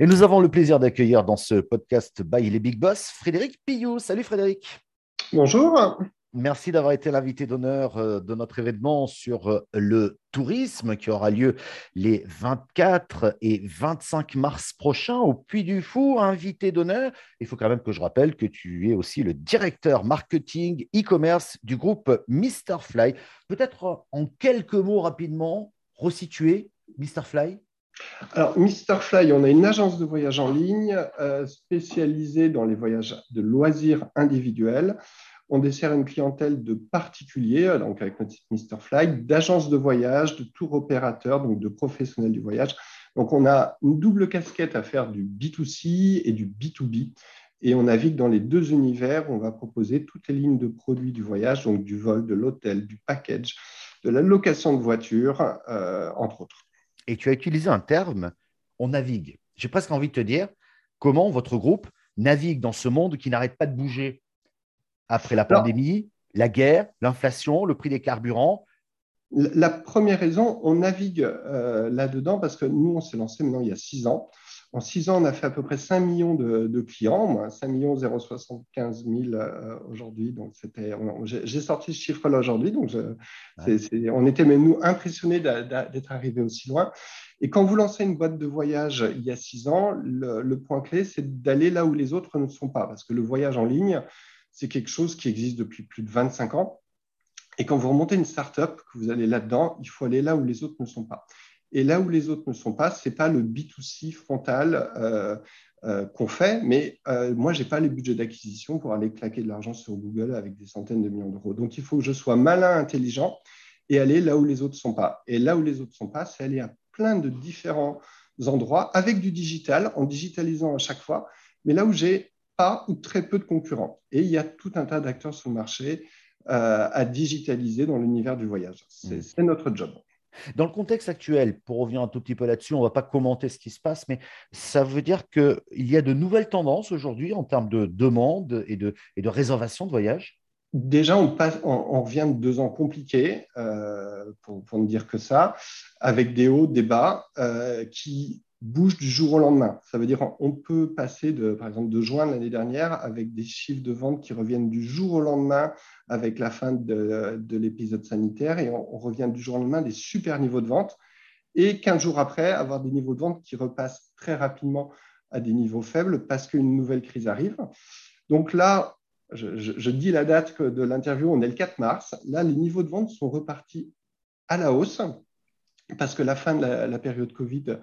Et nous avons le plaisir d'accueillir dans ce podcast by les Big Boss Frédéric Pillou. Salut Frédéric. Bonjour. Merci d'avoir été l'invité d'honneur euh, de notre événement sur euh, le tourisme qui aura lieu les 24 et 25 mars prochains au Puy du Fou, invité d'honneur. Il faut quand même que je rappelle que tu es aussi le directeur marketing e-commerce du groupe Mr. Fly. Peut-être en quelques mots rapidement, resituer Mr. Fly? Alors, Mr. Fly, on a une agence de voyage en ligne euh, spécialisée dans les voyages de loisirs individuels. On dessert une clientèle de particuliers, donc avec notre site Mr. Fly, d'agences de voyage, de tour opérateurs, donc de professionnels du voyage. Donc on a une double casquette à faire du B2C et du B2B. Et on navigue dans les deux univers. On va proposer toutes les lignes de produits du voyage, donc du vol, de l'hôtel, du package, de la location de voitures, euh, entre autres. Et tu as utilisé un terme, on navigue. J'ai presque envie de te dire comment votre groupe navigue dans ce monde qui n'arrête pas de bouger après la pandémie, la guerre, l'inflation, le prix des carburants La première raison, on navigue euh, là-dedans parce que nous, on s'est lancé maintenant il y a six ans. En six ans, on a fait à peu près 5 millions de, clients, 5 millions 075 000 euh, aujourd'hui. Donc, c'était, j'ai sorti ce chiffre-là aujourd'hui. Donc, on était même nous impressionnés d'être arrivé aussi loin. Et quand vous lancez une boîte de voyage il y a six ans, le, le point clé, c'est d'aller là où les autres ne sont pas. Parce que le voyage en ligne, c'est quelque chose qui existe depuis plus de 25 ans. Et quand vous remontez une startup, que vous allez là-dedans, il faut aller là où les autres ne sont pas. Et là où les autres ne sont pas, ce n'est pas le B2C frontal euh, euh, qu'on fait, mais euh, moi, je n'ai pas les budgets d'acquisition pour aller claquer de l'argent sur Google avec des centaines de millions d'euros. Donc, il faut que je sois malin, intelligent et aller là où les autres ne sont pas. Et là où les autres ne sont pas, c'est aller à plein de différents endroits avec du digital, en digitalisant à chaque fois, mais là où j'ai pas ou très peu de concurrents. Et il y a tout un tas d'acteurs sur le marché à digitaliser dans l'univers du voyage. C'est notre job. Dans le contexte actuel, pour revenir un tout petit peu là-dessus, on ne va pas commenter ce qui se passe, mais ça veut dire qu'il y a de nouvelles tendances aujourd'hui en termes de demande et de, de réservation de voyage Déjà, on, revient de deux ans compliqués, euh, pour, pour, ne dire que ça, avec des hauts, des bas, euh, qui bouge du jour au lendemain. Ça veut dire on peut passer, de, par exemple, de juin l'année dernière avec des chiffres de vente qui reviennent du jour au lendemain avec la fin de, l'épisode sanitaire et on, revient du jour au lendemain des super niveaux de vente. Et 15 jours après, avoir des niveaux de vente qui repassent très rapidement à des niveaux faibles parce qu'une nouvelle crise arrive. Donc là, je, dis la date de l'interview, on est le 4 mars. Là, les niveaux de vente sont repartis à la hausse parce que la fin de la période Covid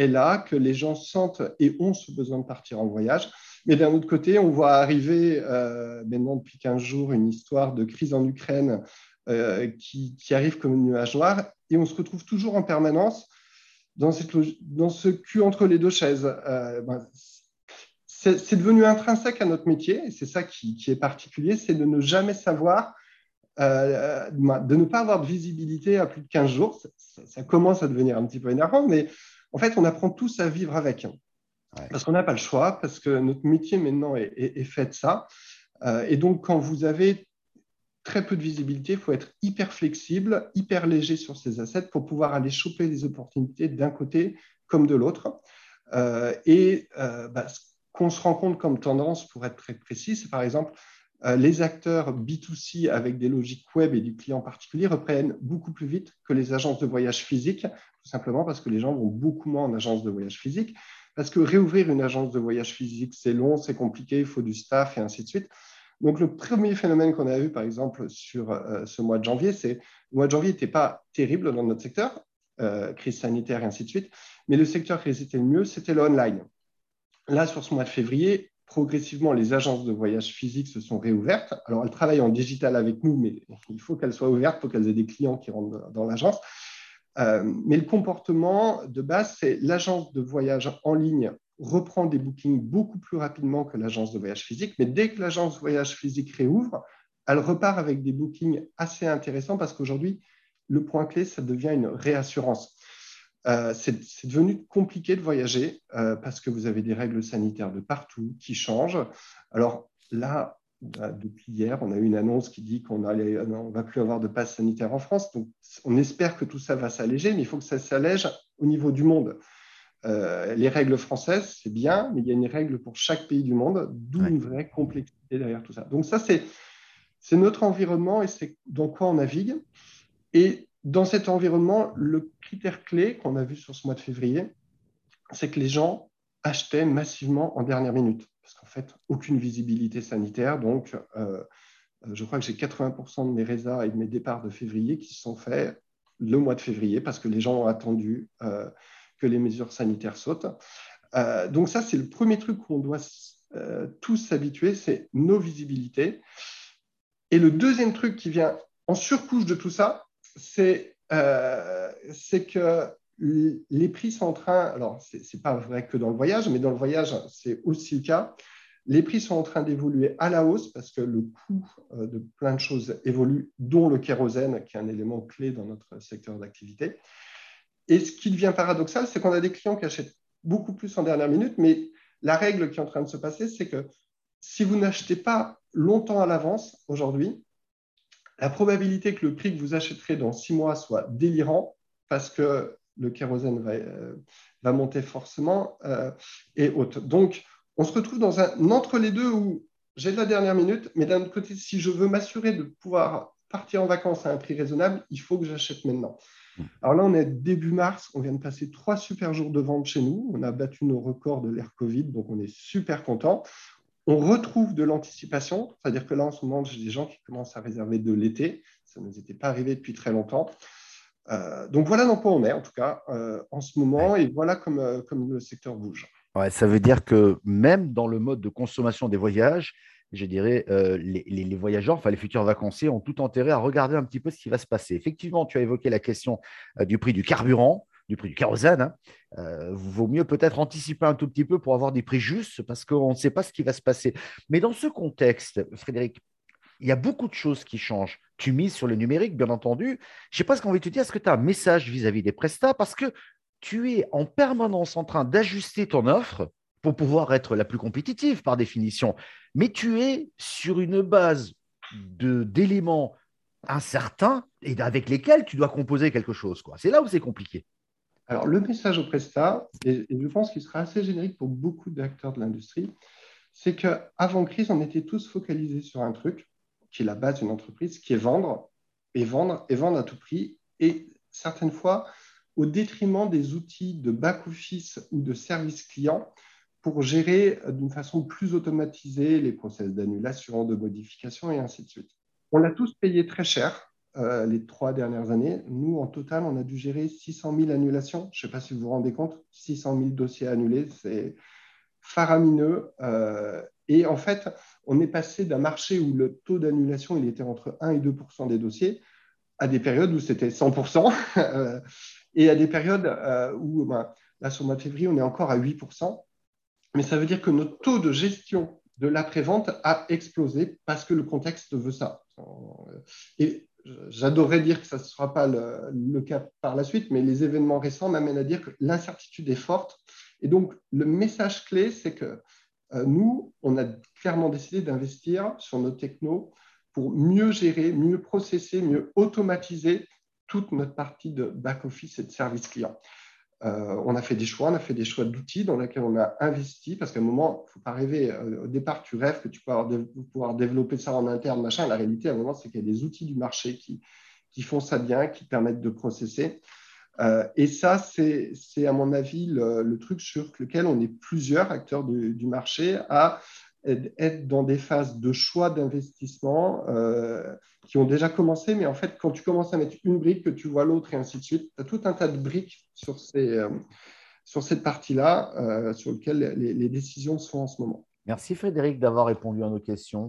est là, que les gens sentent et ont ce besoin de partir en voyage. Mais d'un autre côté, on voit arriver euh, maintenant depuis 15 jours une histoire de crise en Ukraine euh, qui, arrive comme un nuage noir et on se retrouve toujours en permanence dans, cette, dans ce cul entre les deux chaises. Euh, ben, c'est devenu intrinsèque à notre métier c'est ça qui, est particulier, c'est de ne jamais savoir, de ne pas avoir de visibilité à plus de 15 jours. Ça, commence à devenir un petit peu énervant, mais en fait, on apprend tous à vivre avec. Parce qu'on n'a pas le choix, parce que notre métier maintenant est, fait de ça. Euh, et donc, quand vous avez très peu de visibilité, il faut être hyper flexible, hyper léger sur ces assets pour pouvoir aller choper des opportunités d'un côté comme de l'autre. Euh, et euh, bah, ce qu'on se rend compte comme tendance, pour être très précis, c'est par exemple les acteurs B2C avec des logiques web et du client particulier reprennent beaucoup plus vite que les agences de voyage physiques tout simplement parce que les gens vont beaucoup moins en agence de voyage physique, parce que réouvrir une agence de voyage physique, c'est long, c'est compliqué, il faut du staff et ainsi de suite. Donc, le premier phénomène qu'on a vu, par exemple, sur euh, ce mois de janvier, c'est le mois de janvier n'était pas terrible dans notre secteur, euh, crise sanitaire et ainsi de suite, mais le secteur qui résistait le mieux, c'était le online. Là, sur ce mois de février, progressivement, les agences de voyage physique se sont réouvertes. Alors, elles travaillent en digital avec nous, mais il faut qu'elles soient ouvertes pour qu'elles aient des clients qui rentrent dans l'agence. Euh, mais le comportement de base, c'est l'agence de voyage en ligne reprend des bookings beaucoup plus rapidement que l'agence de voyage physique, mais dès que l'agence de voyage physique réouvre, elle repart avec des bookings assez intéressants parce qu'aujourd'hui, le point clé, ça devient une réassurance. Euh, c'est devenu compliqué de voyager euh, parce que vous avez des règles sanitaires de partout qui changent. Alors là, bah, depuis hier, on a eu une annonce qui dit qu'on ne va plus avoir de passe sanitaire en France. Donc, on espère que tout ça va s'alléger, mais il faut que ça s'allège au niveau du monde. les règles françaises, c'est bien, mais il y a une règle pour chaque pays du monde, d'où une vraie complexité derrière tout ça. Donc ça, c'est notre environnement et c'est dans quoi on navigue. Et dans cet environnement, le critère clé qu'on a vu sur ce mois de février, c'est que les gens achetaient massivement en dernière minute. Parce qu'en fait, aucune visibilité sanitaire. Donc, euh, je crois que j'ai 80% de mes résas et de mes départs de février qui sont faits le mois de février parce que les gens ont attendu euh, que les mesures sanitaires sautent. Euh, donc ça, c'est le premier truc qu'on doit tous s'habituer, c'est nos visibilités. Et le deuxième truc qui vient en surcouche de tout ça, euh, c'est que les prix sont en train, alors ce n'est pas vrai que dans le voyage, mais dans le voyage, c'est aussi le cas. Les prix sont en train d'évoluer à la hausse parce que le coût euh, de plein de choses évolue, dont le kérosène, qui est un élément clé dans notre secteur d'activité. Et ce qui devient paradoxal, c'est qu'on a des clients qui achètent beaucoup plus en dernière minute, mais la règle qui est en train de se passer, c'est que si vous n'achetez pas longtemps à l'avance aujourd'hui, la probabilité que le prix que vous achèterez dans six mois soit délirant, parce que le kérosène va, euh, monter forcément, euh, est haute. Donc, on se retrouve dans un entre les deux où j'ai de la dernière minute, mais d'un autre côté, si je veux m'assurer de pouvoir partir en vacances à un prix raisonnable, il faut que j'achète maintenant. Alors là, on est début mars, on vient de passer trois super jours de vente chez nous. On a battu nos records de l'ère Covid, donc on est super content on retrouve de l'anticipation, c'est-à-dire que là, en ce moment, j'ai des gens qui commencent à réserver de l'été. Ça ne nous était pas arrivé depuis très longtemps. Euh, donc voilà dans quoi on est, en tout cas, euh, en ce moment, et voilà comme, euh, comme le secteur bouge. Ouais, ça veut dire que même dans le mode de consommation des voyages, je dirais, les, les, voyageurs, enfin les futurs vacanciers, ont tout intérêt à regarder un petit peu ce qui va se passer. Effectivement, tu as évoqué la question du prix du carburant du prix du kérosène, hein, euh, vaut mieux peut-être anticiper un tout petit peu pour avoir des prix justes parce qu'on ne sait pas ce qui va se passer. Mais dans ce contexte, Frédéric, il y a beaucoup de choses qui changent. Tu mises sur le numérique, bien entendu. Je ne sais pas ce qu'on va te dire. Est-ce que tu as un message vis-à-vis des prestats? Parce que tu es en permanence en train d'ajuster ton offre pour pouvoir être la plus compétitive par définition. Mais tu es sur une base d'éléments incertains et avec lesquels tu dois composer quelque chose. C'est là où c'est compliqué. Alors, le message au Presta, et, je pense qu'il sera assez générique pour beaucoup d'acteurs de l'industrie, c'est qu'avant crise, on était tous focalisés sur un truc qui est la base d'une entreprise, qui est vendre, et vendre, et vendre à tout prix, et certaines fois au détriment des outils de back-office ou de service client pour gérer d'une façon plus automatisée les process d'annulation, de modification et ainsi de suite. On l'a tous payé très cher euh, les trois dernières années. Nous, en total, on a dû gérer 600 000 annulations. Je ne sais pas si vous vous rendez compte, 600 000 dossiers annulés, c'est faramineux. Euh, et en fait, on est passé d'un marché où le taux d'annulation il était entre 1 et 2% des dossiers à des périodes où c'était 100 euh, et à des périodes où, ben, là, sur le mois de février, on est encore à 8% Mais ça veut dire que notre taux de gestion de l'après-vente a explosé parce que le contexte veut ça. Et J'adorerais dire que ça ne sera pas le, cas par la suite, mais les événements récents m'amènent à dire que l'incertitude est forte. Et donc, le message clé, c'est que euh, nous, on a clairement décidé d'investir sur nos technos pour mieux gérer, mieux processer, mieux automatiser toute notre partie de back-office et de service client. Euh, on a fait des choix, on a fait des choix d'outils dans lesquels on a investi, parce qu'à un moment, il ne faut pas rêver. Euh, au départ, tu rêves que tu peux pouvoir développer ça en interne, machin. La réalité, à un moment, c'est qu'il y a des outils du marché qui, font ça bien, qui permettent de processer. Euh, et ça, c'est, à mon avis le, truc sur lequel on est plusieurs acteurs du, du marché à être dans des phases de choix d'investissement euh, qui ont déjà commencé, mais en fait, quand tu commences à mettre une brique, que tu vois l'autre et ainsi de suite, tu as tout un tas de briques sur, ces, euh, sur cette partie-là euh, sur lesquelles les, les décisions sont en ce moment. Merci Frédéric d'avoir répondu à nos questions.